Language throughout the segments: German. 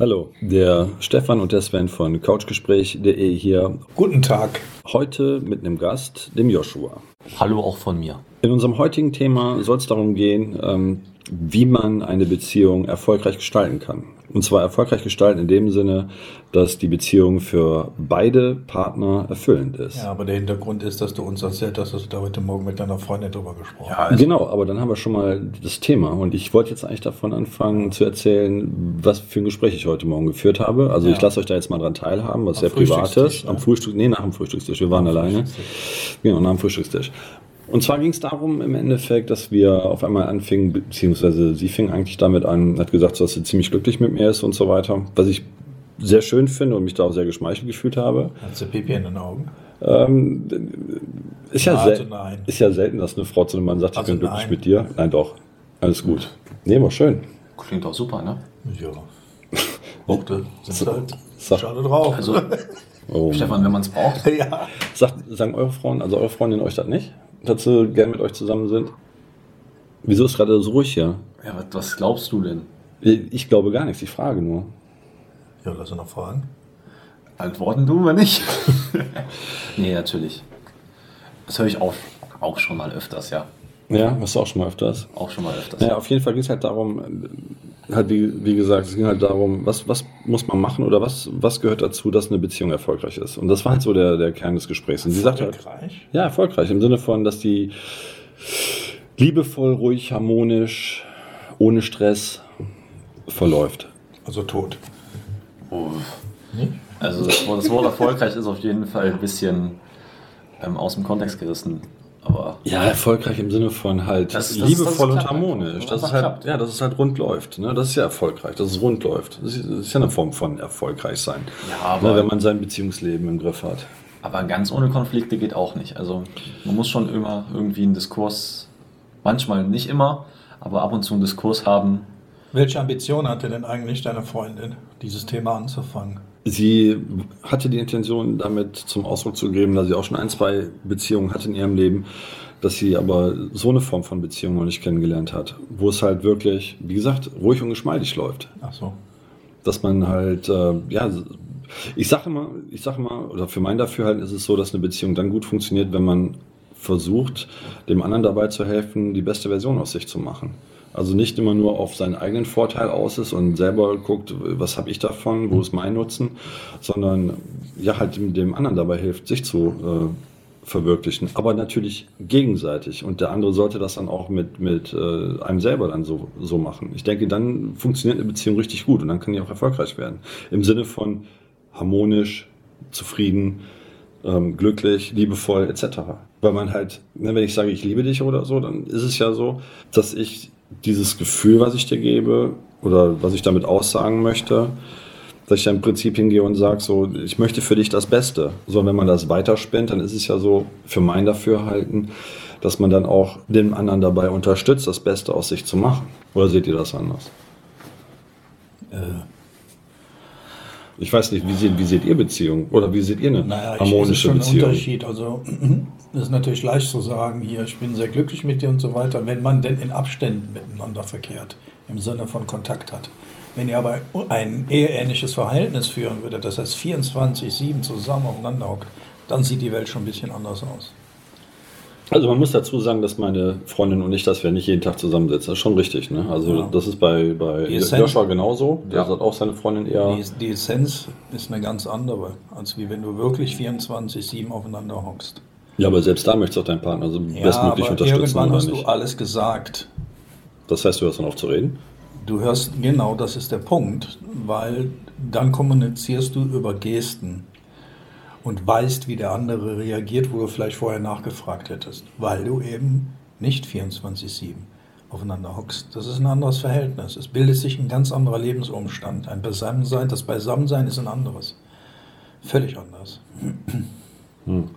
Hallo, der Stefan und der Sven von couchgespräch.de hier. Guten Tag. Heute mit einem Gast, dem Joshua. Hallo auch von mir. In unserem heutigen Thema soll es darum gehen, ähm, wie man eine Beziehung erfolgreich gestalten kann. Und zwar erfolgreich gestalten in dem Sinne, dass die Beziehung für beide Partner erfüllend ist. Ja, aber der Hintergrund ist, dass du uns erzählt hast, dass du da heute Morgen mit deiner Freundin drüber gesprochen hast. Ja, genau, aber dann haben wir schon mal das Thema. Und ich wollte jetzt eigentlich davon anfangen zu erzählen, was für ein Gespräch ich heute Morgen geführt habe. Also ja. ich lasse euch da jetzt mal dran teilhaben, was sehr privat ist. Am Frühstück, nee, nach dem Frühstückstisch. Wir waren alleine. Genau, nach dem Frühstückstisch. Und zwar ging es darum im Endeffekt, dass wir auf einmal anfingen, beziehungsweise sie fing eigentlich damit an, hat gesagt, dass sie ziemlich glücklich mit mir ist und so weiter, was ich sehr schön finde und mich da auch sehr geschmeichelt gefühlt habe. Hat sie Pipi in den Augen? Ähm, ist, ja also ist ja selten, dass eine Frau zu einem Mann sagt, also ich bin glücklich mit dir. Nein, doch. Alles gut. Nee, war schön. Klingt auch super, ne? Ja. Worte sind halt schade drauf. Also, oh, Stefan, wenn man es braucht. ja. Sagt, sagen eure Frauen, also eure Freundin euch das nicht? Dass sie gerne mit euch zusammen sind. Wieso ist gerade so ruhig hier? Ja, was, was glaubst du denn? Ich glaube gar nichts, ich frage nur. Ja, lass uns noch fragen. Antworten du oder nicht? nee, natürlich. Das höre ich auch, auch schon mal öfters, ja. Ja, hast du auch schon mal öfters? Auch schon mal öfters. Ja, auf jeden Fall ging es halt darum, halt wie, wie gesagt, es ging halt darum, was, was muss man machen oder was, was gehört dazu, dass eine Beziehung erfolgreich ist. Und das war halt so der, der Kern des Gesprächs. Und sie sagt halt, ja, erfolgreich im Sinne von, dass die liebevoll, ruhig, harmonisch, ohne Stress verläuft. Also tot. Oh. Also das Wort, das Wort erfolgreich ist auf jeden Fall ein bisschen ähm, aus dem Kontext gerissen. Aber ja, erfolgreich im Sinne von halt das, liebevoll das und harmonisch. Das ist halt, ja, dass es halt rund läuft. Ne? Das ist ja erfolgreich, dass es rund läuft. Das ist, das ist ja eine Form von erfolgreich sein. Ja, aber, ne, wenn man sein Beziehungsleben im Griff hat. Aber ganz ohne Konflikte geht auch nicht. Also man muss schon immer irgendwie einen Diskurs, manchmal nicht immer, aber ab und zu einen Diskurs haben. Welche Ambition hatte denn eigentlich deine Freundin, dieses Thema anzufangen? Sie hatte die Intention, damit zum Ausdruck zu geben, dass sie auch schon ein, zwei Beziehungen hatte in ihrem Leben, dass sie aber so eine Form von Beziehung noch nicht kennengelernt hat, wo es halt wirklich, wie gesagt, ruhig und geschmeidig läuft. Ach so. Dass man halt, äh, ja, ich sage immer, ich sage immer, oder für mein Dafürhalten ist es so, dass eine Beziehung dann gut funktioniert, wenn man versucht, dem anderen dabei zu helfen, die beste Version aus sich zu machen. Also nicht immer nur auf seinen eigenen Vorteil aus ist und selber guckt, was habe ich davon, wo ist mein Nutzen, sondern ja halt dem, anderen dabei hilft, sich zu äh, verwirklichen. Aber natürlich gegenseitig. Und der andere sollte das dann auch mit, mit äh, einem selber dann so, so machen. Ich denke, dann funktioniert eine Beziehung richtig gut und dann kann die auch erfolgreich werden. Im Sinne von harmonisch, zufrieden, ähm, glücklich, liebevoll etc. Weil man halt, ne, wenn ich sage, ich liebe dich oder so, dann ist es ja so, dass ich dieses Gefühl, was ich dir gebe oder was ich damit aussagen möchte, dass ich dann im Prinzip hingehe und sage, so, ich möchte für dich das Beste. So, wenn man das weiterspinnt, dann ist es ja so für mein Dafürhalten, dass man dann auch den anderen dabei unterstützt, das Beste aus sich zu machen. Oder seht ihr das anders? Äh. Ich weiß nicht, wie seht, wie seht ihr Beziehung? Oder wie seht ihr eine naja, harmonische ich, das ist schon Beziehung? Ein Unterschied. Also Es ist natürlich leicht zu sagen, hier, ich bin sehr glücklich mit dir und so weiter, wenn man denn in Abständen miteinander verkehrt, im Sinne von Kontakt hat. Wenn ihr aber ein eheähnliches Verhältnis führen würdet, das heißt 24-7 zusammen aufeinander hockt, dann sieht die Welt schon ein bisschen anders aus. Also man muss dazu sagen, dass meine Freundin und ich, dass wir nicht jeden Tag zusammensitzen. Das ist schon richtig. Ne? Also ja. das ist bei, bei Joshua genauso. Der ja. hat auch seine Freundin eher. Die, die Essenz ist eine ganz andere, als wie wenn du wirklich 24-7 aufeinander hockst. Ja, aber selbst da möchtest du auch deinen Partner so ja, bestmöglich aber unterstützen. Irgendwann hast nicht? du alles gesagt. Das heißt, du hörst dann auf zu reden? Du hörst, genau, das ist der Punkt, weil dann kommunizierst du über Gesten und weißt, wie der andere reagiert, wo du vielleicht vorher nachgefragt hättest, weil du eben nicht 24-7 aufeinander hockst. Das ist ein anderes Verhältnis. Es bildet sich ein ganz anderer Lebensumstand. Ein Beisammensein, das Beisammensein ist ein anderes. Völlig anders. Hm.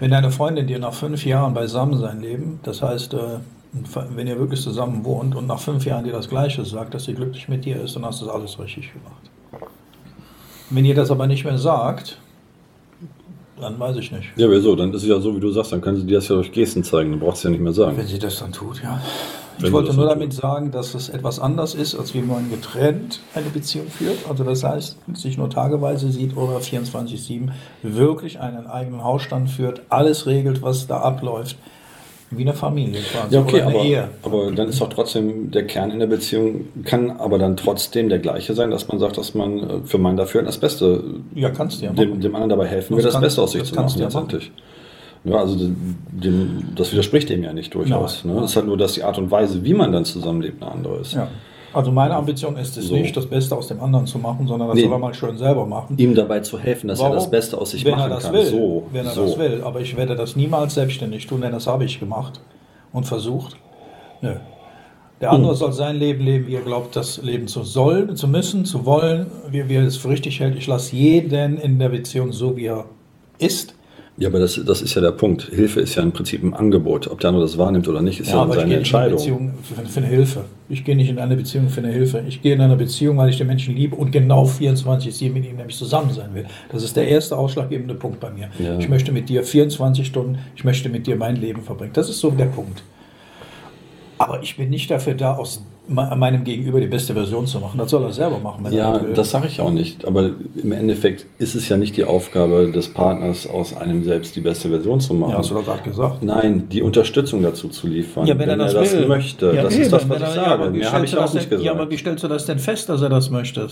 Wenn deine Freundin dir nach fünf Jahren beisammen sein leben, das heißt, äh, wenn ihr wirklich zusammen wohnt und nach fünf Jahren dir das Gleiche sagt, dass sie glücklich mit dir ist, dann hast du das alles richtig gemacht. Wenn ihr das aber nicht mehr sagt, dann weiß ich nicht. Ja, wieso? Dann ist es ja so, wie du sagst, dann können sie dir das ja durch Gesten zeigen, dann brauchst du ja nicht mehr sagen. Wenn sie das dann tut, ja. Ich Wenn wollte wir das nur damit sagen, dass es etwas anders ist, als wie man getrennt eine Beziehung führt. Also das heißt, sich nur tageweise sieht oder 24-7 wirklich einen eigenen Hausstand führt, alles regelt, was da abläuft. Wie eine Familie quasi. Ja, okay, aber, Ehe. aber dann ist doch trotzdem der Kern in der Beziehung, kann aber dann trotzdem der gleiche sein, dass man sagt, dass man äh, für mein Dafür das Beste, Ja, kannst du ja dem, dem anderen dabei helfen Das will, das kann- Beste aus sich zu machen, letztendlich. Ja, also dem, das widerspricht dem ja nicht durchaus. Ne? Es ist halt nur, dass die Art und Weise, wie man dann zusammenlebt, eine andere ist. Ja. Also meine Ambition ist es So. nicht, das Beste aus dem anderen zu machen, sondern das Nee. soll er mal schön selber machen. Ihm dabei zu helfen, dass er das Warum? Beste aus sich wenn machen er das kann. Will, So, wenn er so. das will. Aber ich werde das niemals selbstständig tun, denn das habe ich gemacht und versucht. Nö. Der andere soll sein Leben leben, wie er glaubt, das leben zu sollen, zu müssen, zu wollen, wie, wie er es für richtig hält. Ich lasse jeden in der Beziehung so, wie er ist. Ja, aber das, das ist ja der Punkt. Hilfe ist ja im Prinzip ein Angebot. Ob der andere das wahrnimmt oder nicht, ist ja, ich seine gehe nicht in eine Entscheidung. Beziehung für, für eine Hilfe. Ich gehe nicht in eine Beziehung für eine Hilfe. Ich gehe in eine Beziehung, weil ich den Menschen liebe und genau 24-7 mit ihm nämlich zusammen sein will. Das ist der erste ausschlaggebende Punkt bei mir. Ja. Ich möchte mit dir 24 Stunden, ich möchte mit dir mein Leben verbringen. Das ist so der Punkt. Aber ich bin nicht dafür da, aus me- meinem Gegenüber die beste Version zu machen. Das soll er selber machen, wenn Ja, er das sage ich auch nicht. Aber im Endeffekt ist es ja nicht die Aufgabe des Partners, aus einem selbst die beste Version zu machen. ja, hast du doch gerade gesagt. Nein, die Unterstützung dazu zu liefern, Ja, wenn, er das, will. möchte. Ja, das eben, ist das, was wenn ich er- ja, sage. Mehr habe ich auch das nicht denn, Ja, aber gesagt. wie stellst du das denn fest, dass er das möchte?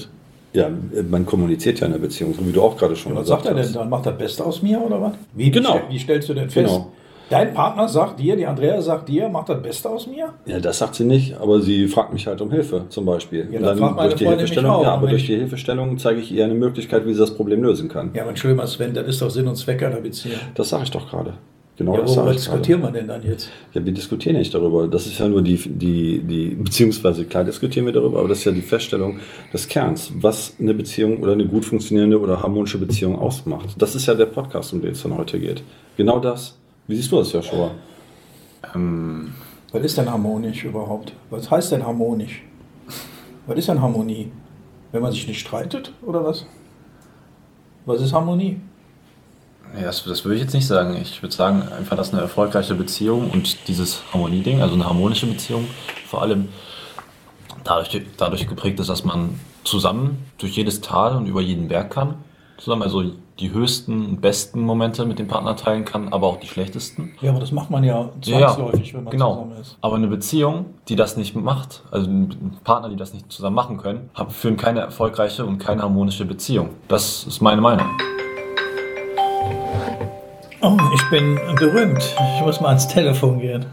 Ja, man kommuniziert ja in der Beziehung, so wie du auch gerade schon Was gesagt sagt er denn hast. dann? Macht er das Beste aus mir oder was? Wie, Genau. Wie stellst du denn fest? Genau. Dein Partner sagt dir, die Andrea sagt dir, macht das Beste aus mir? Ja, das sagt sie nicht, aber sie fragt mich halt um Hilfe zum Beispiel. Ja, fragt meine durch die Freundin Hilfestellung, auch. ja, aber durch die Hilfestellung zeige ich ihr eine Möglichkeit, wie sie das Problem lösen kann. Ja, aber entschuldige mal, Sven, das ist doch Sinn und Zweck einer Beziehung. Das sage ich doch gerade. Genau Ja, das worüber diskutieren wir denn dann jetzt? Ja, wir diskutieren nicht darüber. Das ist ja nur die, die, die, beziehungsweise klar diskutieren wir darüber, aber das ist ja die Feststellung des Kerns, was eine Beziehung oder eine gut funktionierende oder harmonische Beziehung ausmacht. Das ist ja der Podcast, um den es dann heute geht. Genau das. Wie siehst du das, Joshua? Ähm, Was ist denn harmonisch überhaupt? Was heißt denn harmonisch? Was ist denn Harmonie? Wenn man sich nicht streitet oder was? Was ist Harmonie? ja, das, das würde ich jetzt nicht sagen. Ich würde sagen, einfach, dass eine erfolgreiche Beziehung und dieses Harmonieding, also eine harmonische Beziehung, vor allem dadurch, dadurch geprägt ist, dass man zusammen durch jedes Tal und über jeden Berg kann. Zusammen, also die höchsten und besten Momente mit dem Partner teilen kann, aber auch die schlechtesten. Ja, aber das macht man ja Ja, zwangsläufig, wenn man genau. zusammen ist. Aber eine Beziehung, die das nicht macht, also ein Partner, die das nicht zusammen machen können, führen keine erfolgreiche und keine harmonische Beziehung. Das ist meine Meinung. Oh, ich bin berühmt. Ich muss mal ans Telefon gehen.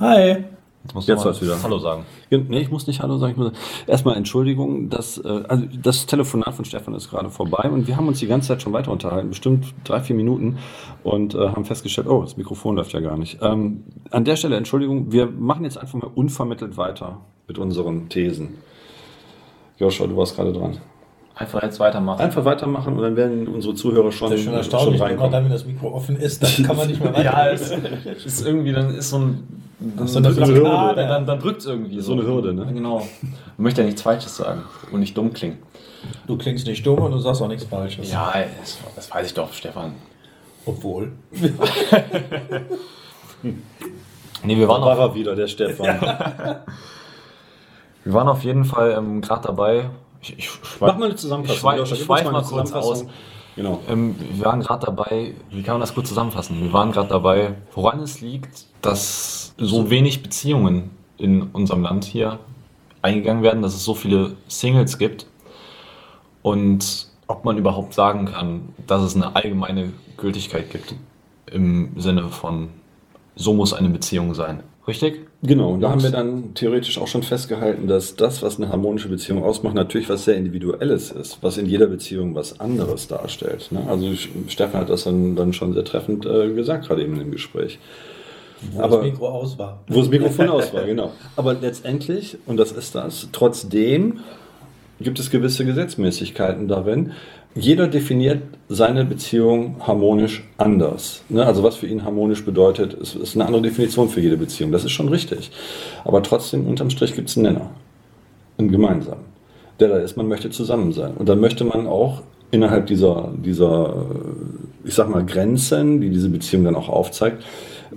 Hi. Jetzt musst Jetzt mal war's wieder. Hallo sagen. Nee, ich muss nicht Hallo sagen. Ich muss, erstmal Entschuldigung, dass, äh, also das Telefonat von Stefan ist gerade vorbei und wir haben uns die ganze Zeit schon weiter unterhalten, bestimmt drei, vier Minuten und äh, haben festgestellt, oh, das Mikrofon läuft ja gar nicht. Ähm, an der Stelle Entschuldigung, wir machen jetzt einfach mal unvermittelt weiter mit unseren Thesen. Joshua, du warst gerade dran. Einfach jetzt weitermachen. Einfach weitermachen und dann werden unsere Zuhörer schon, Das ist schon erstaunlich, wenn man reinkommen. dann, wenn das Mikro offen ist, dann kann man nicht mehr weiter. Ja, es ist irgendwie, dann ist so ein. Dann, so eine dann, Blockade. dann, dann, drückt es irgendwie. So eine Hürde, ne? Genau. Man möchte ja nichts Falsches sagen und nicht dumm klingen. Du klingst nicht dumm und du sagst auch nichts Falsches. Ja, das, das weiß ich doch, Stefan. Obwohl. Nee, wir waren War auf, er wieder, der Stefan. wir waren auf jeden Fall ähm, gerade dabei. Ich, ich, Mach mal eine Zusammenfassung. Ich ich uns schweif mal kurz Zusammenfassung. Genau. Ähm, wir waren gerade dabei, wie kann man das kurz zusammenfassen? Wir waren gerade dabei, woran es liegt, dass so wenig Beziehungen in unserem Land hier eingegangen werden, dass es so viele Singles gibt und ob man überhaupt sagen kann, dass es eine allgemeine Gültigkeit gibt im Sinne von, so muss eine Beziehung sein. Richtig? Genau, und da haben wir dann theoretisch auch schon festgehalten, dass das, was eine harmonische Beziehung ausmacht, natürlich was sehr Individuelles ist, was in jeder Beziehung was anderes darstellt. Ne? Also Stefan hat das dann, dann schon sehr treffend äh, gesagt, gerade eben im Gespräch. Wo Aber- das Mikro aus war. Wo das Mikrofon aus war, genau. Aber letztendlich, und das ist das, trotzdem gibt es gewisse Gesetzmäßigkeiten darin. Jeder definiert seine Beziehung harmonisch anders. Ne? Also was für ihn harmonisch bedeutet, ist, eine andere Definition für jede Beziehung. Das ist schon richtig. Aber trotzdem, unterm Strich gibt es einen Nenner. Einen gemeinsamen. Der da ist, man möchte zusammen sein. Und dann möchte man auch innerhalb dieser, dieser, ich sag mal, Grenzen, die diese Beziehung dann auch aufzeigt,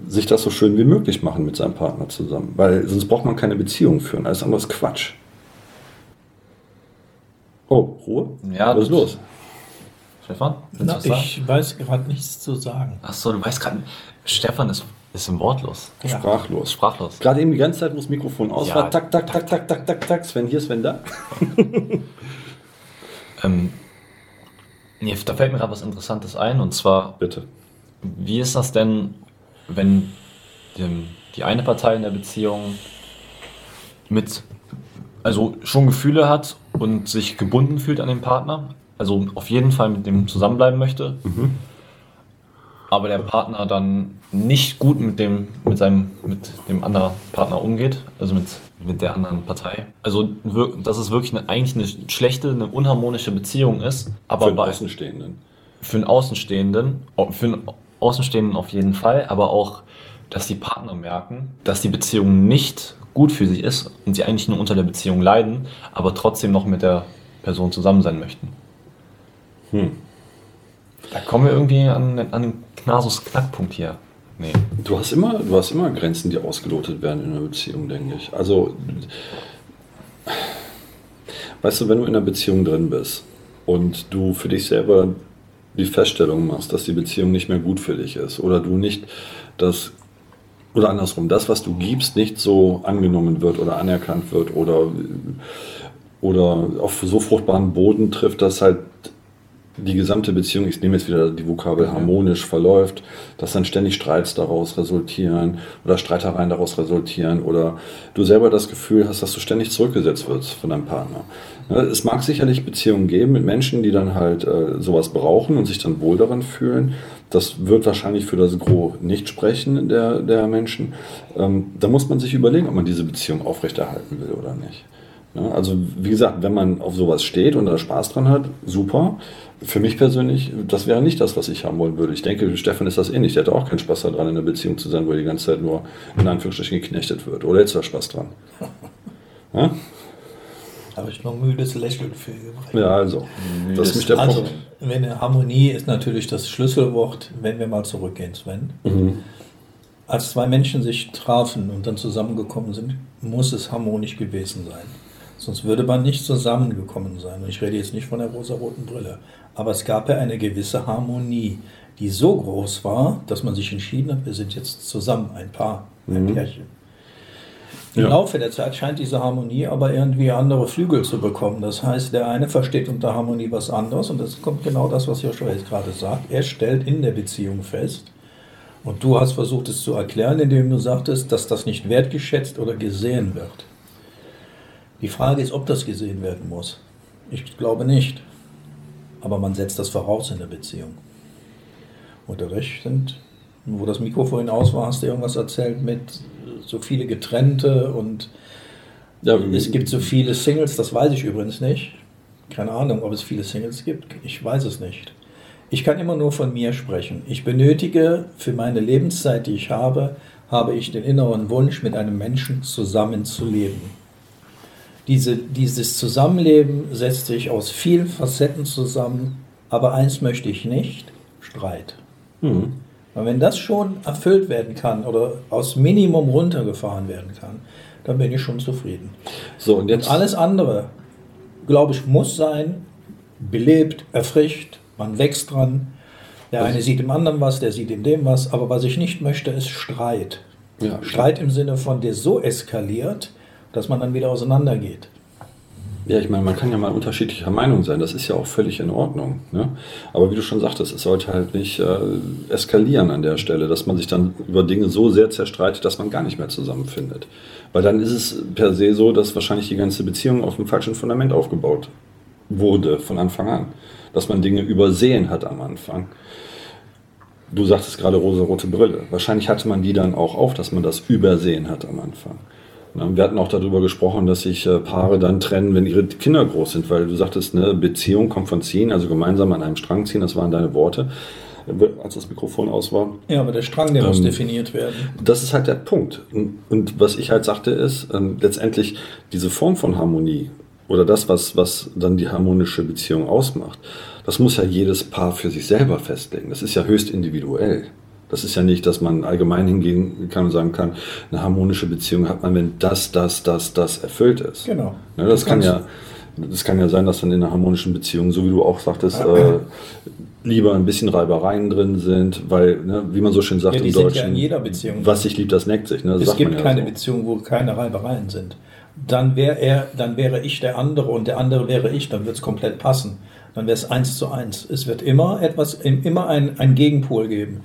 sich das so schön wie möglich machen mit seinem Partner zusammen. Weil sonst braucht man keine Beziehung führen. Alles andere ist Quatsch. Ruhe? Ja, Was ist los? Stefan? Na, was sagen? ich weiß gerade nichts zu sagen. Achso, du weißt gerade, Stefan ist, ist im Wortlos. Ja. Sprachlos. Sprachlos. Gerade eben die ganze Zeit, wo das Mikrofon aus Ja. war, tak, tak, tak, tak, tak, tak, tak, Sven hier, Sven da. Ähm, nee, da fällt mir gerade was Interessantes ein und zwar, Bitte. wie ist das denn, wenn dem, die eine Partei in der Beziehung mit, also schon Gefühle hat und sich gebunden fühlt an den Partner, also auf jeden Fall mit dem zusammenbleiben möchte, aber der Partner dann nicht gut mit dem, mit seinem, mit dem anderen Partner umgeht, also mit, mit der anderen Partei. Also, dass es wirklich eine, eigentlich eine schlechte, eine unharmonische Beziehung ist, aber Für den bei, Außenstehenden. für einen Außenstehenden, au- für einen Außenstehenden auf jeden Fall, aber auch, dass die Partner merken, dass die Beziehung nicht gut für sie ist und sie eigentlich nur unter der Beziehung leiden, aber trotzdem noch mit der Person zusammen sein möchten. Hm. Da kommen wir irgendwie an, an den Knasus Knackpunkt hier. Nee. Du hast immer, du hast immer Grenzen, die ausgelotet werden in einer Beziehung, denke ich. Also, weißt du, wenn du in einer Beziehung drin bist und du für dich selber die Feststellung machst, dass die Beziehung nicht mehr gut für dich ist oder du nicht das oder andersrum, das, was du gibst, nicht so angenommen wird oder anerkannt wird oder, oder auf so fruchtbaren Boden trifft, dass halt die gesamte Beziehung, ich nehme jetzt wieder die Vokabel harmonisch verläuft, dass dann ständig Streits daraus resultieren oder Streitereien daraus resultieren oder du selber das Gefühl hast, dass du ständig zurückgesetzt wirst von deinem Partner. Ja, Es mag sicherlich Beziehungen geben mit Menschen, die dann halt äh, sowas brauchen und sich dann wohl daran fühlen. Das wird wahrscheinlich für das Gros nicht sprechen der, der Menschen. Ähm, da muss man sich überlegen, ob man diese Beziehung aufrechterhalten will oder nicht. Ja, also wie gesagt, wenn man auf sowas steht und da Spaß dran hat, super. Für mich persönlich, das wäre nicht das, was ich haben wollen würde. Ich denke, Stefan ist das ähnlich. Der hat auch keinen Spaß daran, in einer Beziehung zu sein, wo er die ganze Zeit nur in Anführungsstrichen geknechtet wird. Oder jetzt da Spaß dran. Ja, Habe ich noch ein müdes Lächeln für übrig. ja also. Das ist mich der Also, Punkt. wenn eine Harmonie ist natürlich das Schlüsselwort, wenn wir mal zurückgehen, Sven. Mhm. Als zwei Menschen sich trafen und dann zusammengekommen sind, muss es harmonisch gewesen sein. Sonst würde man nicht zusammengekommen sein. Und ich rede jetzt nicht von der rosaroten Brille. Aber es gab ja eine gewisse Harmonie, die so groß war, dass man sich entschieden hat, wir sind jetzt zusammen, ein Paar, ein Mhm. Pärchen. Im Ja. Laufe der Zeit scheint diese Harmonie aber irgendwie andere Flügel zu bekommen. Das heißt, der eine versteht unter Harmonie was anderes und das kommt genau das, was Joshua jetzt gerade sagt. Er stellt in der Beziehung fest und du hast versucht es zu erklären, indem du sagtest, dass das nicht wertgeschätzt oder gesehen wird. Die Frage ist, ob das gesehen werden muss. Ich glaube nicht. Aber man setzt das voraus in der Beziehung. Und dadurch sind, wo das Mikro vorhin aus war, hast du irgendwas erzählt mit so viele Getrennte und Ja, es gibt so viele Singles, das weiß ich übrigens nicht. Keine Ahnung, ob es viele Singles gibt. Ich weiß es nicht. Ich kann immer nur von mir sprechen. Ich benötige für meine Lebenszeit, die ich habe, habe ich den inneren Wunsch, mit einem Menschen zusammenzuleben. Diese, dieses Zusammenleben setzt sich aus vielen Facetten zusammen, aber eins möchte ich nicht, Streit. Mhm. Und wenn das schon erfüllt werden kann oder aus Minimum runtergefahren werden kann, dann bin ich schon zufrieden. So, und jetzt. Alles andere, glaube ich, muss sein, belebt, erfrischt, man wächst dran. Der eine sieht dem anderen was, der sieht in dem was, aber was ich nicht möchte, ist Streit. Ja, Streit im Sinne von, der so eskaliert, dass man dann wieder auseinandergeht. Ja, ich meine, man kann ja mal unterschiedlicher Meinung sein. Das ist ja auch völlig in Ordnung. Ne? Aber wie du schon sagtest, es sollte halt nicht äh, eskalieren an der Stelle, dass man sich dann über Dinge so sehr zerstreitet, dass man gar nicht mehr zusammenfindet. Weil dann ist es per se so, dass wahrscheinlich die ganze Beziehung auf dem falschen Fundament aufgebaut wurde von Anfang an. Dass man Dinge übersehen hat am Anfang. Du sagtest gerade rosa-rote Brille. Wahrscheinlich hatte man die dann auch auf, dass man das übersehen hat am Anfang. Na, Wir hatten auch darüber gesprochen, dass sich äh, Paare dann trennen, wenn ihre Kinder groß sind, weil du sagtest, eine Beziehung kommt von ziehen, also gemeinsam an einem Strang ziehen, das waren deine Worte, äh, als das Mikrofon aus war. Ja, aber der Strang, der muss Ähm, definiert werden. Das ist halt der Punkt. Und, und was ich halt sagte, ist ähm, letztendlich diese Form von Harmonie oder das, was, was dann die harmonische Beziehung ausmacht, das muss ja jedes Paar für sich selber festlegen. Das ist ja höchst individuell. Das ist ja nicht, dass man allgemein hingehen kann und sagen kann, eine harmonische Beziehung hat man, wenn das, das, das, das erfüllt ist. Genau. Ne, das Du kann ja, das kann ja sein, dass dann in einer harmonischen Beziehung, so wie du auch sagtest, äh, lieber ein bisschen Reibereien drin sind, weil, ne, wie man so schön sagt Ja, im sind ja Deutschen, in jeder Beziehung. was sich liebt, das neckt sich. Ne? Das Es gibt ja keine so. Beziehung, wo keine Reibereien sind. Dann wäre er, dann wäre ich der andere und der andere wäre ich, dann wird es komplett passen. Dann wäre es eins zu eins. Es wird immer etwas, immer ein, ein Gegenpol geben.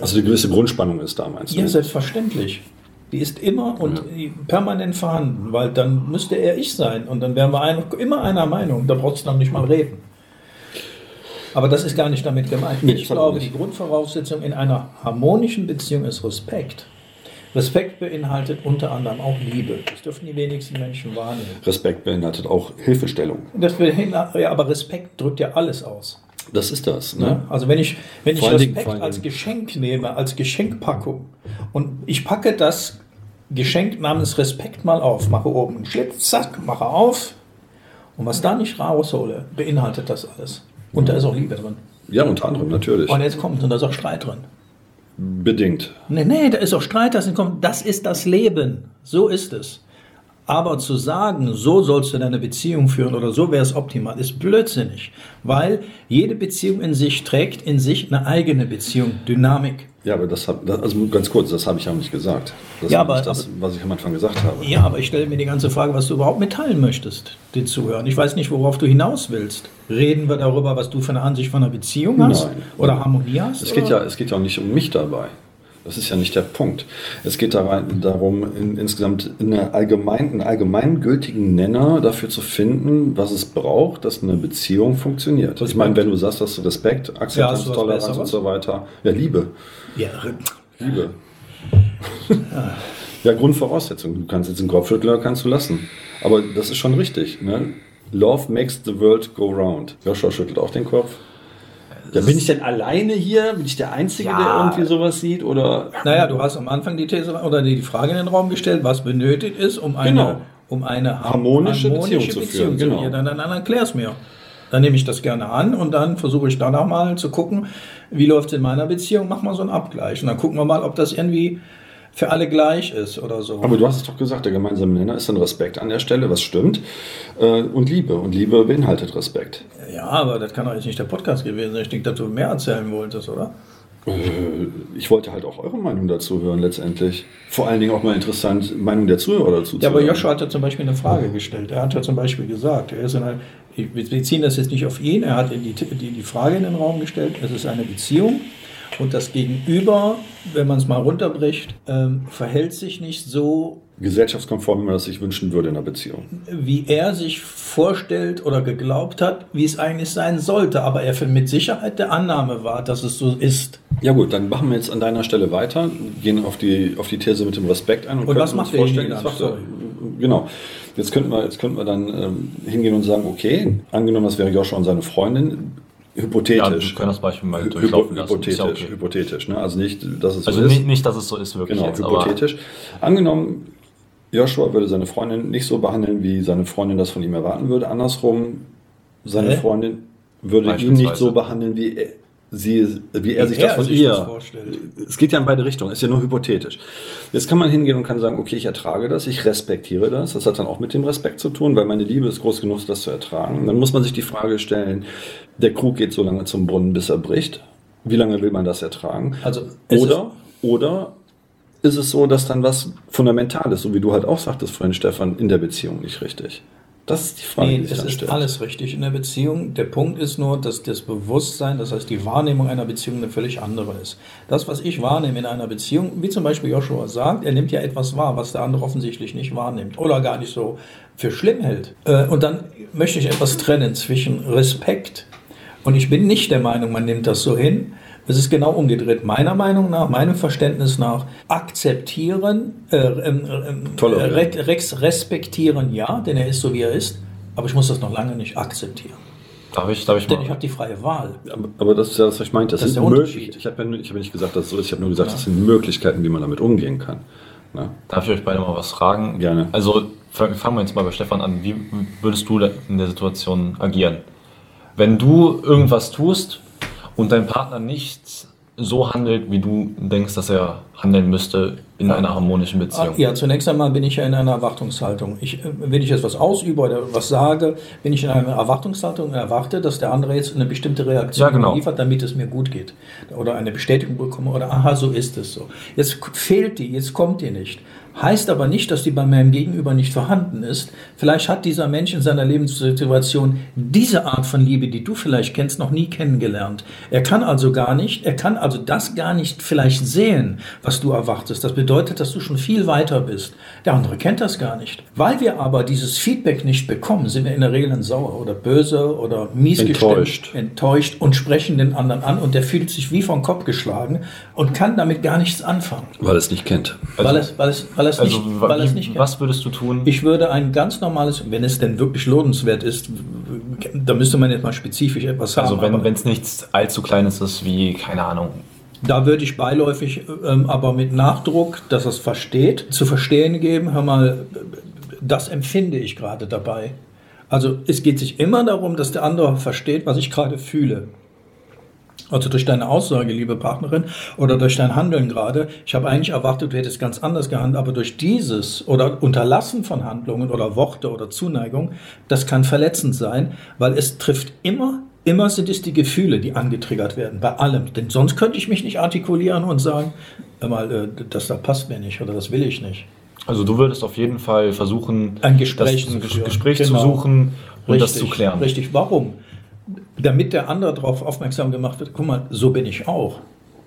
Also die gewisse Grundspannung ist da, meinst du? Ja, selbstverständlich. Die ist immer und permanent vorhanden, weil dann müsste er ich sein und dann wären wir ein, immer einer Meinung. Da brauchst du dann nicht mal reden. Aber das ist gar nicht damit gemeint. Nee, ich glaube, nicht. die Grundvoraussetzung in einer harmonischen Beziehung ist Respekt. Respekt beinhaltet unter anderem auch Liebe. Das dürfen die wenigsten Menschen wahrnehmen. Respekt beinhaltet auch Hilfestellung. Das beinhaltet- ja, aber Respekt drückt ja alles aus. Das ist das. Ne? Also wenn ich, wenn ich Vor Dingen- Respekt allen als Dingen- Geschenk nehme, als Geschenkpackung und ich packe das Geschenk namens Respekt mal auf, mache oben einen Schlitz, zack, mache auf und was da nicht raushole, beinhaltet das alles. Und da ist auch Liebe drin. Ja, unter anderem, natürlich. Und jetzt kommt, und da ist auch Streit drin. Bedingt. Nee, nee, da ist auch Streit, das kommt, das ist das Leben. So ist es. Aber zu sagen, so sollst du deine Beziehung führen oder so wäre es optimal, ist blödsinnig. Weil jede Beziehung in sich trägt in sich eine eigene Beziehung, Dynamik. Ja, aber das habe, also ganz kurz, das habe ich ja auch nicht gesagt. Das Ja, aber- das, was ich am Anfang gesagt habe. Ja, aber ich stelle mir die ganze Frage, was du überhaupt mitteilen möchtest, den Zuhörern. Ich weiß nicht, worauf du hinaus willst. Reden wir darüber, was du für eine Ansicht von einer Beziehung hast? Nein. Oder Harmonie hast? Es geht, oder? ja, es geht ja auch nicht um mich dabei. Das ist ja nicht der Punkt. Es geht darum, in, insgesamt eine allgemein, einen allgemeingültigen Nenner dafür zu finden, was es braucht, dass eine Beziehung funktioniert. Ich meine, wenn du sagst, dass du Respekt, Akzeptanz, Ja, Toleranz und so weiter. Ja, Liebe. Ja, Liebe. Ja, Grundvoraussetzung. Du kannst jetzt einen Kopf schütteln oder kannst du lassen. Aber das ist schon richtig. Ne? Love makes the world go round. Joshua schüttelt auch den Kopf. Ja, bin ich denn alleine hier? Bin ich der Einzige, Ja. der irgendwie sowas sieht? Oder Naja, du hast am Anfang die These oder die Frage in den Raum gestellt, was benötigt ist, um eine, Genau. um eine har- Harmonische Beziehung zu führen, genau. Dann, dann, dann erklär's mir. Dann nehme ich das gerne an und dann versuche ich danach mal zu gucken, wie läuft es in meiner Beziehung, mach mal so einen Abgleich. Und dann gucken wir mal, ob das irgendwie für alle gleich ist oder so. Aber du hast es doch gesagt, der gemeinsame Nenner ist dann Respekt an der Stelle, was stimmt. Äh, Und Liebe. Und Liebe beinhaltet Respekt. ja, aber das kann doch jetzt nicht der Podcast gewesen sein. Ich denke, dass du mehr erzählen wolltest, oder? Äh, Ich wollte halt auch eure Meinung dazu hören, letztendlich. Vor allen Dingen auch mal interessant, Meinung der Zuhörer dazu Ja, zu aber hören. Joshua hat ja zum Beispiel eine Frage gestellt. Er hat ja zum Beispiel gesagt, er ist in einer, wir wir ziehen das jetzt nicht auf ihn, er hat die, die, die Frage in den Raum gestellt, es ist eine Beziehung und das Gegenüber, wenn man es mal runterbricht, ähm, verhält sich nicht so, Gesellschaftskonform, wie man das sich wünschen würde in einer Beziehung. wie er sich vorstellt oder geglaubt hat, wie es eigentlich sein sollte. Aber er für mit Sicherheit der Annahme war, dass es so ist. Ja gut, dann machen wir jetzt an deiner Stelle weiter, gehen auf die, auf die These mit dem Respekt ein. Und könnten was uns macht der vorstellen, dann? warte, Genau. Jetzt könnten wir, jetzt könnten wir dann ähm, hingehen und sagen, okay, angenommen, das wäre Joshua und seine Freundin, Ja, wir hypothetisch. können das Beispiel mal durchlaufen lassen. hypothetisch, ja okay. hypothetisch, ne? Also nicht, dass es so Also ist. nicht, nicht, dass es so ist wirklich Genau, jetzt, aber hypothetisch. Angenommen, Joshua würde seine Freundin nicht so behandeln, wie seine Freundin das von ihm erwarten würde. Andersrum, seine Hä? Freundin würde ihn nicht so behandeln, wie er, sie, wie er sich das von ihr vorstellt. Es geht ja in beide Richtungen, ist ja nur hypothetisch. Jetzt kann man hingehen und kann sagen, okay, ich ertrage das, ich respektiere das. Das hat dann auch mit dem Respekt zu tun, weil meine Liebe ist groß genug, das zu ertragen. Dann muss man sich die Frage stellen, der Krug geht so lange zum Brunnen, bis er bricht. Wie lange will man das ertragen? Also, Oder, oder ist es so, dass dann was Fundamentales, so wie du halt auch sagtest vorhin, Stefan, in der Beziehung nicht richtig? Das ist die Frage, Nee, die es ist stellt. alles richtig in der Beziehung. Der Punkt ist nur, dass das Bewusstsein, das heißt die Wahrnehmung einer Beziehung eine völlig andere ist. Das, was ich wahrnehme in einer Beziehung, wie zum Beispiel Joshua sagt, er nimmt ja etwas wahr, was der andere offensichtlich nicht wahrnimmt oder gar nicht so für schlimm hält. Äh, Und dann möchte ich etwas trennen zwischen Respekt und ich bin nicht der Meinung, man nimmt das so hin. Es ist genau umgedreht. Meiner Meinung nach, meinem Verständnis nach, akzeptieren, äh, Tolerieren. re- rex- respektieren, ja, denn er ist so, wie er ist, aber ich muss das noch lange nicht akzeptieren. darf ich, darf ich Denn mal. ich habe die freie Wahl. Aber, aber das ist ja das, was ich meinte. Das, Das ist sind der Möglich- Unterschied. Ich habe ja, hab ja nicht gesagt, dass es so ist. Ich habe nur gesagt, das sind Möglichkeiten, wie man damit umgehen kann. Ne? Darf ich euch beide mal was fragen? Gerne. Also fang- fangen wir jetzt mal bei Stefan an. Wie würdest du in der Situation agieren? Wenn du irgendwas tust und dein Partner nicht so handelt, wie du denkst, dass er handeln müsste in einer harmonischen Beziehung? Ja, zunächst einmal bin ich ja in einer Erwartungshaltung. Ich, äh, wenn ich jetzt was ausübe oder was sage, bin ich in einer Erwartungshaltung und erwarte, dass der andere jetzt eine bestimmte Reaktion Ja, genau. liefert, damit es mir gut geht. Oder eine Bestätigung bekomme oder aha, so ist es so. Jetzt fehlt die, jetzt kommt die nicht. Heißt aber nicht, dass die bei meinem Gegenüber nicht vorhanden ist. Vielleicht hat dieser Mensch in seiner Lebenssituation diese Art von Liebe, die du vielleicht kennst, noch nie kennengelernt. Er kann also gar nicht, er kann also das gar nicht vielleicht sehen, was du erwartest. Das bedeutet, dass du schon viel weiter bist. Der andere kennt das gar nicht. Weil wir aber dieses Feedback nicht bekommen, sind wir in der Regel dann sauer oder böse oder mies Enttäuscht. gestimmt, enttäuscht und sprechen den anderen an und der fühlt sich wie vom Kopf geschlagen und kann damit gar nichts anfangen. Weil es nicht kennt. weil es, weil es, weil es Also, nicht, weil es wie- nicht kennt. was würdest du tun? Ich würde ein ganz normales, wenn es denn wirklich lohnenswert ist, da müsste man jetzt mal spezifisch etwas haben. also wenn aber wenn es nichts allzu kleines ist, wie, keine Ahnung, da würde ich beiläufig, ähm, aber mit Nachdruck, dass es versteht, zu verstehen geben, hör mal, das empfinde ich gerade dabei. Also es geht sich immer darum, dass der andere versteht, was ich gerade fühle. Also durch deine Aussage, liebe Partnerin, oder durch dein Handeln gerade. Ich habe eigentlich erwartet, du hättest ganz anders gehandelt, aber durch dieses oder Unterlassen von Handlungen oder Worte oder Zuneigung, das kann verletzend sein, weil es trifft immer, immer sind es die Gefühle, die angetriggert werden, bei allem. Denn sonst könnte ich mich nicht artikulieren und sagen, mal, äh, das da passt mir nicht oder das will ich nicht. Also du würdest auf jeden Fall versuchen, Ein Gespräch das, zu ein führen. Gespräch Genau. zu suchen und das zu klären. Richtig, warum? Damit der andere darauf aufmerksam gemacht wird, guck mal, so bin ich auch.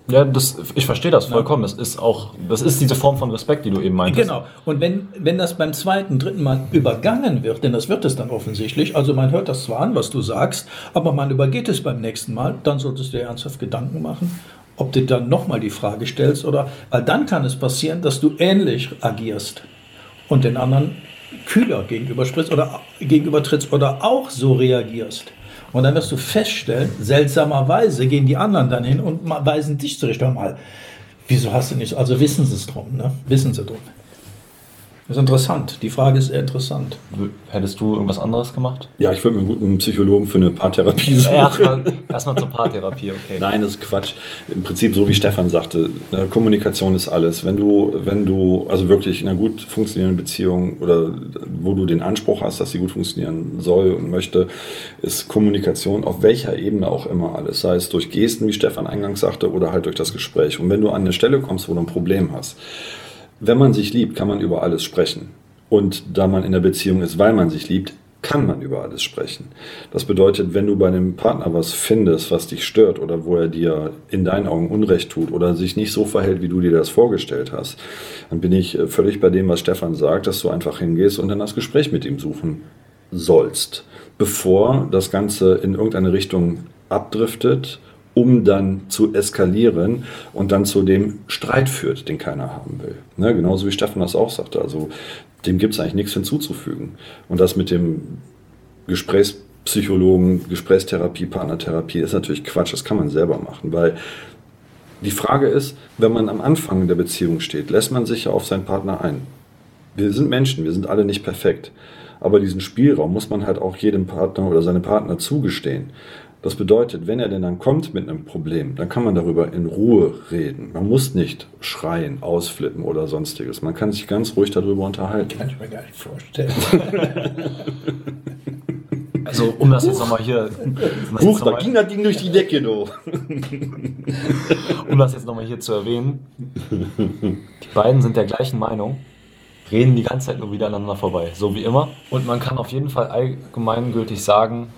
Ja, das, ich verstehe das vollkommen. Das ist auch, das ist diese Form von Respekt, die du eben meintest. Genau. Und wenn, wenn das beim zweiten, dritten Mal übergangen wird, denn das wird es dann offensichtlich, also man hört das zwar an, was du sagst, aber man übergeht es beim nächsten Mal, dann solltest du dir ernsthaft Gedanken machen, ob du dann nochmal die Frage stellst oder, weil dann kann es passieren, dass du ähnlich agierst und den anderen kühler gegenüber sprichst oder gegenüber trittst oder auch so reagierst. Und dann wirst du feststellen, seltsamerweise gehen die anderen dann hin und weisen dich zurecht. Hör mal, wieso hast du nicht, so- also wissen sie es drum, ne? Wissen sie drum. Das ist interessant. Die Frage ist sehr interessant. Hättest du irgendwas anderes gemacht? Ja, ich würde mir einen guten Psychologen für eine Paartherapie suchen. Erstmal erstmal zur Paartherapie, okay. Nein, das ist Quatsch. Im Prinzip, so wie Stefan sagte, ne, Kommunikation ist alles. Wenn du, wenn du, also wirklich in einer gut funktionierenden Beziehung oder wo du den Anspruch hast, dass sie gut funktionieren soll und möchte, ist Kommunikation auf welcher Ebene auch immer alles. Sei es durch Gesten, wie Stefan eingangs sagte, oder halt durch das Gespräch. Und wenn du an eine Stelle kommst, wo du ein Problem hast, wenn man sich liebt, kann man über alles sprechen. Und da man in der Beziehung ist, weil man sich liebt, kann man über alles sprechen. Das bedeutet, wenn du bei einem Partner was findest, was dich stört oder wo er dir in deinen Augen Unrecht tut oder sich nicht so verhält, wie du dir das vorgestellt hast, dann bin ich äh, völlig bei dem, was Stefan sagt, dass du einfach hingehst und dann das Gespräch mit ihm suchen sollst, bevor das Ganze in irgendeine Richtung abdriftet, um dann zu eskalieren und dann zu dem Streit führt, den keiner haben will. Ne, genauso wie Stefan das auch sagte. Also dem gibt es eigentlich nichts hinzuzufügen. Und das mit dem Gesprächspsychologen, Gesprächstherapie, Partnertherapie ist natürlich Quatsch. Das kann man selber machen, weil die Frage ist, wenn man am Anfang der Beziehung steht, lässt man sich ja auf seinen Partner ein. Wir sind Menschen, wir sind alle nicht perfekt. Aber diesen Spielraum muss man halt auch jedem Partner oder seinem Partner zugestehen. Das bedeutet, wenn er denn dann kommt mit einem Problem, dann kann man darüber in Ruhe reden. Man muss nicht schreien, ausflippen oder sonstiges. Man kann sich ganz ruhig darüber unterhalten. Kann ich mir gar nicht vorstellen. Also um das jetzt nochmal hier, um das jetzt Huch, da ging das Ding durch die Decke, du. um das jetzt nochmal hier zu erwähnen, die beiden sind der gleichen Meinung, reden die ganze Zeit nur wieder aneinander vorbei, so wie immer. Und man kann auf jeden Fall allgemeingültig sagen,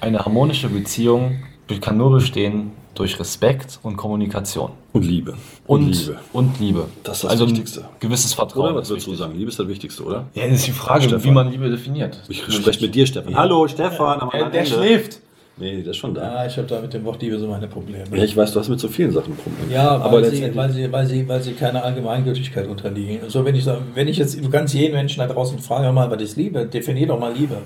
eine harmonische Beziehung kann nur bestehen durch Respekt und Kommunikation. Und Liebe. Und, Liebe. und Liebe. Das ist das also Wichtigste. gewisses Vertrauen. Oder was ist würdest du sagen? Liebe ist das Wichtigste, oder? Ja, das ist die Frage, Stefan. wie man Liebe definiert. Ich spreche mit dir, Stefan. Hallo, Stefan. am Der, der Ende. schläft. Nee, der ist schon da. Ja, ich habe da mit dem Wort Liebe so meine Probleme. Ja, ich weiß, du hast mit so vielen Sachen Probleme. Ja, aber weil, sie, letztendlich. weil, sie, weil, sie, weil sie keiner Allgemeingültigkeit unterliegen. So, wenn ich wenn ich jetzt, du kannst jeden Menschen da draußen fragen, hör mal, was ist Liebe? Definier doch mal Liebe.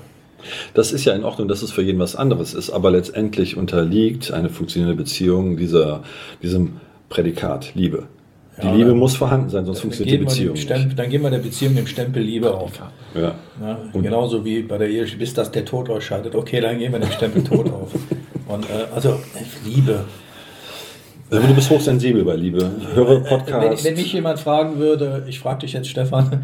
Das ist ja in Ordnung, dass es für jeden was anderes ist, aber letztendlich unterliegt eine funktionierende Beziehung dieser, diesem Prädikat Liebe. Die Ja, Liebe muss vorhanden sein, sonst funktioniert die Beziehung dem nicht. Stempel, dann geben wir der Beziehung dem Stempel Liebe auf. Ja. Ja, genauso wie bei der Ehe, bis das der Tod ausscheidet. Okay, dann geben wir dem Stempel Tod auf. Und äh, also Liebe. Also du bist hochsensibel bei Liebe. Höre Podcast. Wenn, wenn mich jemand fragen würde, ich frage dich jetzt, Stefan,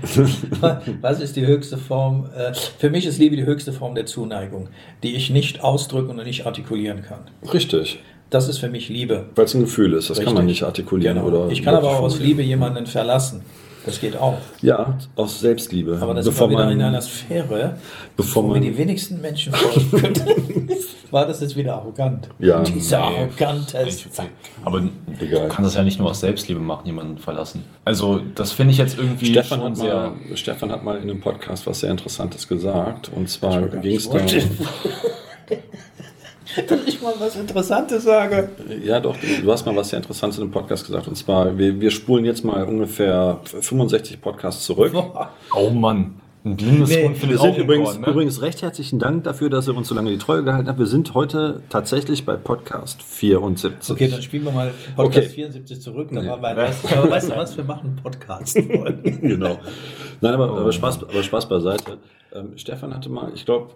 was ist die höchste Form? Äh, für mich ist Liebe die höchste Form der Zuneigung, die ich nicht ausdrücken und nicht artikulieren kann. Richtig. Das ist für mich Liebe. Weil es ein Gefühl ist, das Richtig. kann man nicht artikulieren Genau. oder. ich kann aber auch aus. Liebe jemanden verlassen. Das geht auch. Ja, aus Selbstliebe. Aber das bevor ist wieder man, in einer Sphäre, bevor wo mir man, die wenigsten Menschen. War das jetzt wieder arrogant? Ja. Dieser Nee. arrogante. Aber Egal. du kannst das ja nicht nur aus Selbstliebe machen, jemanden verlassen. Also, das finde ich jetzt irgendwie Stefan schon hat, sehr. mal, Stefan hat mal in einem Podcast was sehr Interessantes gesagt. Und zwar ging es darum. Dass ich mal was Interessantes sage. Ja, doch, du hast mal was sehr Interessantes in einem Podcast gesagt. Und zwar, wir, wir spulen jetzt mal ungefähr 65 Podcasts zurück. Oh Mann, ein Nee, Wir sind übrigens, Korn, ne? übrigens recht herzlichen Dank dafür, dass ihr uns so lange die Treue gehalten habt. Wir sind heute tatsächlich bei Podcast 74. Okay, dann spielen wir mal Podcast Okay. 74 zurück. Dann Nee. war mein erstes. Aber weißt du was? Wir machen Podcast. genau. Nein, aber, aber, Spaß, aber Spaß beiseite. Ähm, Stefan hatte mal, ich glaube,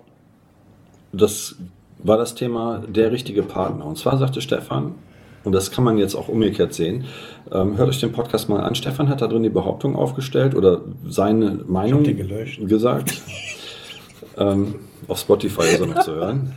das war das Thema der richtige Partner. Und zwar sagte Stefan, und das kann man jetzt auch umgekehrt sehen, ähm, hört euch den Podcast mal an. Stefan hat da drin die Behauptung aufgestellt oder seine Meinung gesagt. ähm, auf Spotify ist er noch zu hören.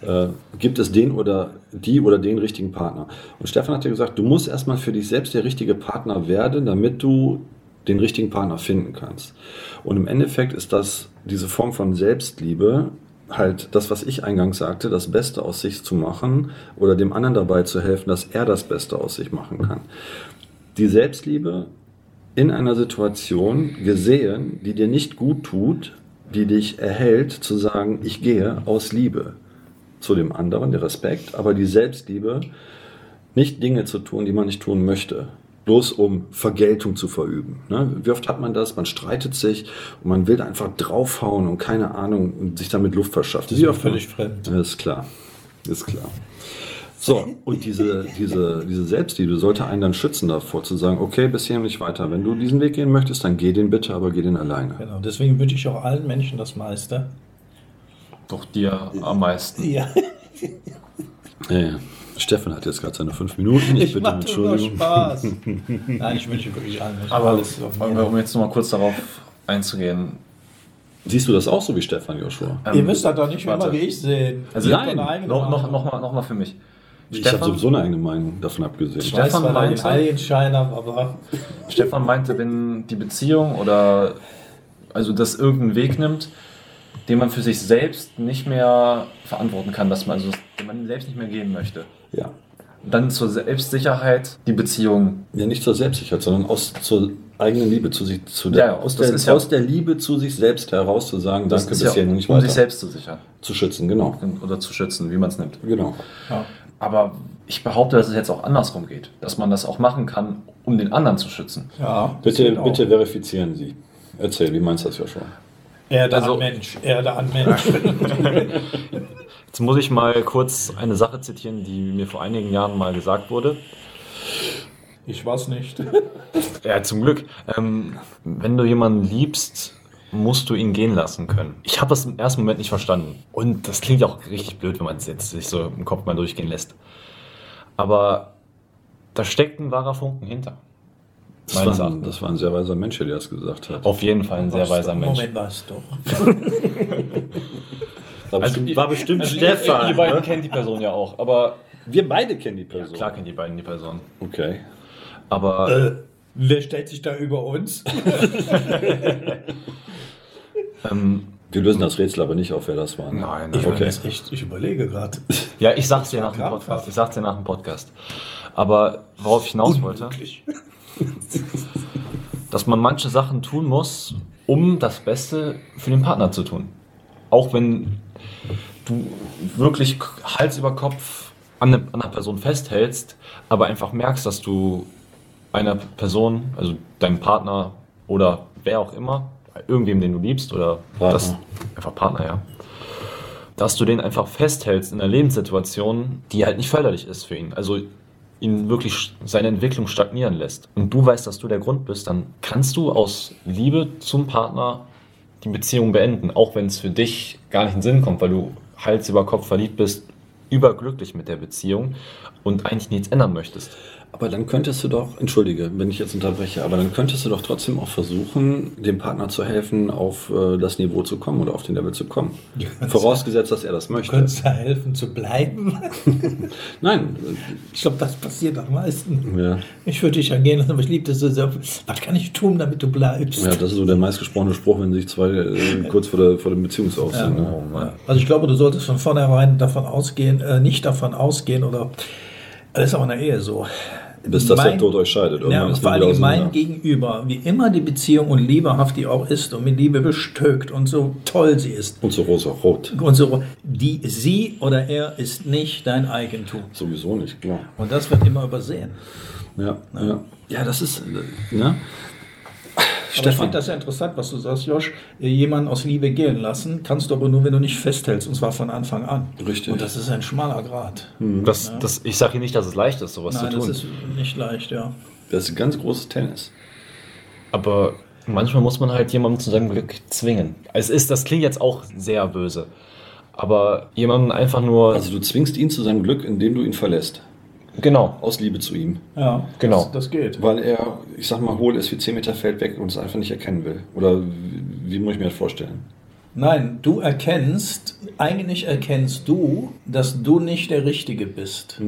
Äh, gibt es den oder die oder den richtigen Partner? Und Stefan hat ja gesagt, du musst erstmal für dich selbst der richtige Partner werden, damit du den richtigen Partner finden kannst. Und im Endeffekt ist das diese Form von Selbstliebe halt das, was ich eingangs sagte, das Beste aus sich zu machen oder dem anderen dabei zu helfen, dass er das Beste aus sich machen kann. Die Selbstliebe in einer Situation gesehen, die dir nicht gut tut, die dich erhält, zu sagen, ich gehe aus Liebe zu dem anderen, der Respekt, aber die Selbstliebe, nicht Dinge zu tun, die man nicht tun möchte, bloß um Vergeltung zu verüben. Ne? Wie oft hat man das? Man streitet sich und man will einfach draufhauen und keine Ahnung und sich damit Luft verschaffen. Das Wie ist oft völlig fremd. ist klar. Ist klar. So, und diese, diese, diese Selbstliebe sollte einen dann schützen davor, zu sagen, okay, bis hier und nicht weiter. Wenn du diesen Weg gehen möchtest, dann geh den bitte, aber geh den alleine. Genau. Deswegen wünsche ich auch allen Menschen das meiste. Doch dir am meisten. Ja, Ja, Stefan hat jetzt gerade seine fünf Minuten. Ich, ich bitte um Entschuldigung. Spaß. Nein, ich wünsche wirklich allen Menschen Aber alles. um jetzt nochmal kurz darauf einzugehen. Siehst du das auch so wie Stefan Joshua? Ihr ähm, müsst das doch nicht warte. immer wie ich sehen. Also Ihr nein, Noch, noch, noch, mal, noch mal für mich. Ich habe Stefan, sowieso eine eigene Meinung davon abgesehen. Ich weiß Stefan den meinte- habe, aber Stefan meinte, wenn die Beziehung oder also das irgendeinen Weg nimmt, den man für sich selbst nicht mehr verantworten kann, dass man also den man selbst nicht mehr gehen möchte. Ja. Dann zur Selbstsicherheit die Beziehung. Ja, nicht zur Selbstsicherheit, sondern aus zur eigenen Liebe zu sich, zu der, Ja, ja, aus, der, ja- aus der Liebe zu sich selbst heraus zu sagen, Das danke, ist bis ja, nicht um weiter. sich selbst zu sichern zu schützen, genau. oder zu schützen, wie man es nimmt. Genau. ja. Aber ich behaupte, dass es jetzt auch andersrum geht, dass man das auch machen kann, um den anderen zu schützen. ja Bitte, genau. bitte verifizieren Sie. Erzähl, wie meinst du das, Joshua? Erde Also- an Mensch, Erde an Mensch. Jetzt muss ich mal kurz eine Sache zitieren, die mir vor einigen Jahren mal gesagt wurde. Ich weiß nicht. Ja, zum Glück. Ähm, wenn du jemanden liebst, musst du ihn gehen lassen können. Ich habe das im ersten Moment nicht verstanden. Und das klingt auch richtig blöd, wenn man es jetzt sich so im Kopf mal durchgehen lässt. Aber da steckt ein wahrer Funken hinter. Das war, ein, das war ein sehr weiser Mensch, der das gesagt hat. Auf jeden Fall ein sehr weiser Mensch. Moment, weißt du. War bestimmt, war bestimmt Also, Stefan. Ihr, ihr beiden ne? kennt die Person ja auch, aber Wir beide kennen die Person. klar kennt die beiden die Person. Okay. Aber Äh, wer stellt sich da über uns? ähm, Wir lösen das Rätsel aber nicht auf, wer das war. ne? nein, Ich, nein. Okay. echt, ich überlege gerade. Ja, ich sag's dir nach dem. Podcast. Ich sag's dir nach dem Podcast. Aber worauf ich hinaus wollte, dass man manche Sachen tun muss, um das Beste für den Partner zu tun. Auch wenn du wirklich Hals über Kopf an eine- an einer Person festhältst, aber einfach merkst, dass du einer Person, also deinem Partner oder wer auch immer, irgendwem, den du liebst oder Partner. das, einfach Partner, ja, dass du den einfach festhältst in einer Lebenssituation, die halt nicht förderlich ist für ihn. Also ihn wirklich seine Entwicklung stagnieren lässt. Und du weißt, dass du der Grund bist, dann kannst du aus Liebe zum Partner die Beziehung beenden, auch wenn es für dich gar nicht in Sinn kommt, weil du Hals über Kopf verliebt bist überglücklich mit der Beziehung und eigentlich nichts ändern möchtest. Aber dann könntest du doch, entschuldige, wenn ich jetzt unterbreche, aber dann könntest du doch trotzdem auch versuchen, dem Partner zu helfen, auf äh, das Niveau zu kommen oder auf den Level zu kommen. Ja, Vorausgesetzt, dass er das Du möchte. könntest da helfen zu bleiben. Nein, Ich glaube, das passiert am meisten. ja, Ich würde dich ja gehen lassen, aber ich liebe das so sehr. Was kann ich tun, damit du bleibst? ja, das ist so der meistgesprochene Spruch, wenn sich zwei äh, kurz vor der, vor dem Beziehungsaus sind. Ne? Oh. Also ich glaube, du solltest von vornherein davon ausgehen, äh, nicht davon ausgehen oder das ist auch in der Ehe so. Bis dass der Tod euch scheidet. Ja, Irgendwann vor allem mein auseinander. Gegenüber, wie immer die Beziehung und liebehaft die auch ist und mit Liebe bestückt und so toll sie ist. Und so rosa-rot. Und so, die, sie oder er ist nicht dein Eigentum. Sowieso nicht, klar. Und das wird immer übersehen. Ja, ja. ja das ist, ne? Aber ich Stefan, fand das ja interessant, was du sagst, Josh. Jemanden aus Liebe gehen lassen kannst du aber nur, wenn du nicht festhältst, und zwar von Anfang an. Richtig. Und das ist ein schmaler Grad. Das, das, ich sage hier nicht, dass es leicht ist, sowas Nein, zu das tun. ist nicht leicht, ja. das ist ein ganz großes Tennis. Aber manchmal muss man halt jemanden zu seinem Glück zwingen. Es ist, das klingt jetzt auch sehr böse. Aber jemanden einfach nur. Also du zwingst ihn zu seinem Glück, indem du ihn verlässt. Genau. Aus Liebe zu ihm. Ja, Genau. Das, das geht. Weil er, ich sag mal, hohl ist wie 10 Meter Feld weg und es einfach nicht erkennen will. Oder wie, wie muss ich mir das vorstellen? Nein, du erkennst, eigentlich erkennst du, dass du nicht der Richtige bist.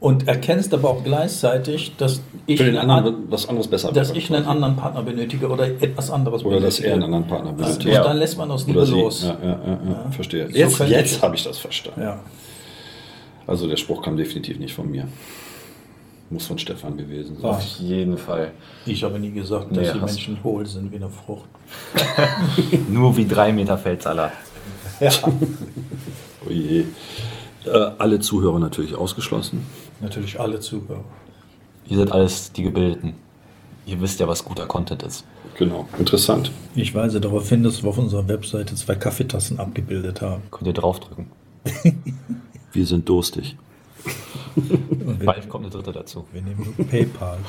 Und erkennst aber auch gleichzeitig, dass ich, Für den anderen was anderes besser dass ich einen anderen Partner benötige oder etwas anderes Oder dass benötige. er einen anderen Partner Und benötigt. Ja. dann lässt man aus Liebe los. Ja, ja, ja, ja. verstehe. So Jetzt, jetzt habe ich das verstanden. Ja. Also der Spruch kam definitiv nicht von mir. Muss von Stefan gewesen sein. Auf jeden Fall. Ich habe nie gesagt, dass Nee, die Menschen hohl sind wie eine Frucht. Nur wie drei Meter Feldsalat. Ja. Oh je. Äh, alle Zuhörer natürlich ausgeschlossen. Natürlich alle Zuhörer. Ihr seid alles die Gebildeten. Ihr wisst ja, was guter Content ist. Genau. Interessant. Ich weise darauf hin, dass wir auf unserer Webseite zwei Kaffeetassen abgebildet haben. Könnt ihr draufdrücken. Wir sind durstig. Bald kommt eine dritte dazu. wir nehmen nur PayPal.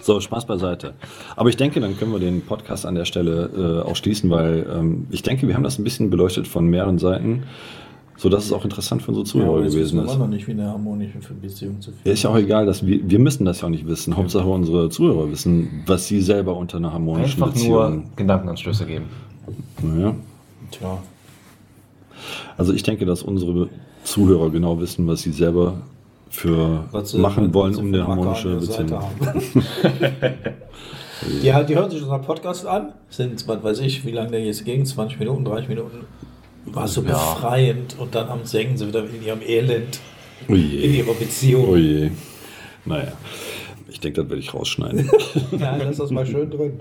So, Spaß beiseite. Aber ich denke, dann können wir den Podcast an der Stelle äh, auch schließen, weil ähm, ich denke, wir haben das ein bisschen beleuchtet von mehreren Seiten, sodass es auch interessant für unsere Zuhörer jetzt gewesen wissen wir ist. noch nicht, wie eine harmonische Beziehung zu Ja, führen. ist ja auch egal, dass wir, wir müssen das ja auch nicht wissen. Hauptsache unsere Zuhörer wissen, was sie selber unter einer harmonischen Einfach nur Beziehung. Gedankenanstöße geben. Naja. Tja, Also ich denke, dass unsere Zuhörer genau wissen, was sie selber für sie- machen wollen, um eine harmonische Beziehung. haben. ja, die hören sich unseren Podcast an. Sind, was weiß ich, wie lange der jetzt ging, 20 Minuten, 30 Minuten. War so Ja. befreiend und dann am senken sie wieder in ihrem Elend, Oh in ihrer Beziehung. Oh je. Naja. Ich denke, das werde ich rausschneiden. Ja, lass das mal schön drin.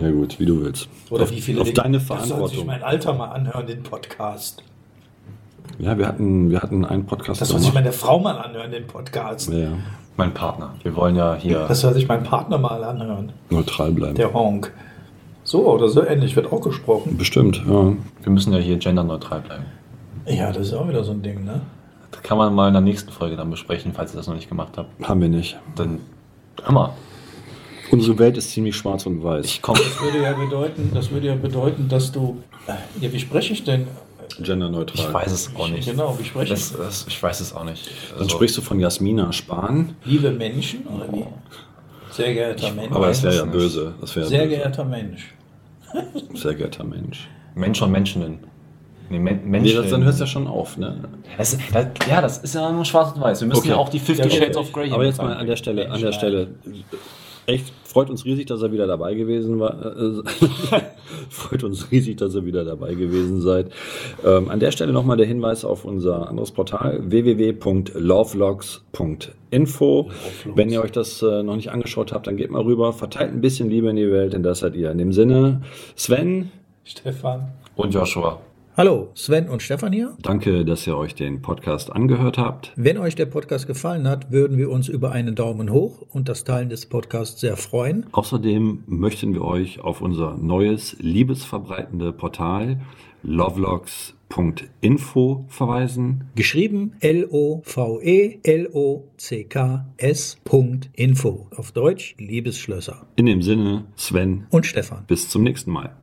ja gut, wie du willst. Oder auf, wie viele auf deine Das soll sich Verantwortung. mein Alter mal anhören, den Podcast. Ja, wir hatten, wir hatten einen Podcast. Das soll sich meine Frau mal anhören, den Podcast. ja, Mein Partner. Wir wollen ja hier. Das soll sich mein Partner mal anhören. neutral bleiben. Der Honk. So oder so ähnlich wird auch gesprochen. Bestimmt, ja. Wir müssen ja hier genderneutral bleiben. Ja, das ist auch wieder so ein Ding, ne? Das kann man mal in der nächsten Folge dann besprechen, falls ihr das noch nicht gemacht habt. Haben wir nicht. Dann mal. Unsere Welt ist ziemlich schwarz und weiß. Ich komme. Das würde ja bedeuten, das würde ja bedeuten, dass du. Ja, wie spreche ich denn? Genderneutral. Ich weiß es auch nicht. Genau, wie spreche ich? Das, das, ich weiß es auch nicht. Dann Also, sprichst du von Jasmina Spahn, Liebe Menschen oder wie? Sehr geehrter Mensch. aber das wäre ja böse. Das wäre Sehr böse. geehrter Mensch. Sehr geehrter Mensch. Mensch und Menschinnen. Nee, Men Nee, Menschen. das, dann hört es ja schon auf, ne? das, das, ja, das ist ja nur schwarz und weiß. Wir müssen Okay. ja auch die 50 Ja, Shades okay. of Grey Aber jetzt mal an der Stelle, an der Stelle. Echt, freut uns riesig, dass er wieder dabei gewesen war. Äh, freut uns riesig, dass ihr wieder dabei gewesen seid. Ähm, an der Stelle nochmal der Hinweis auf unser anderes Portal www.lovelogs.info. Wenn ihr euch das äh, noch nicht angeschaut habt, dann geht mal rüber, verteilt ein bisschen Liebe in die Welt, denn das seid ihr. In dem Sinne, Sven, Stefan. Und Joshua. Hallo, Sven und Stefan hier. danke, dass ihr euch den Podcast angehört habt. Wenn euch der Podcast gefallen hat, würden wir uns über einen Daumen hoch und das Teilen des Podcasts sehr freuen. Außerdem möchten wir euch auf unser neues liebesverbreitende Portal lovelogs.info verweisen. Geschrieben L-O-V-E-L-O-C-K-S.info. Auf Deutsch Liebesschlösser. In dem Sinne, Sven, Und Stefan. bis zum nächsten Mal.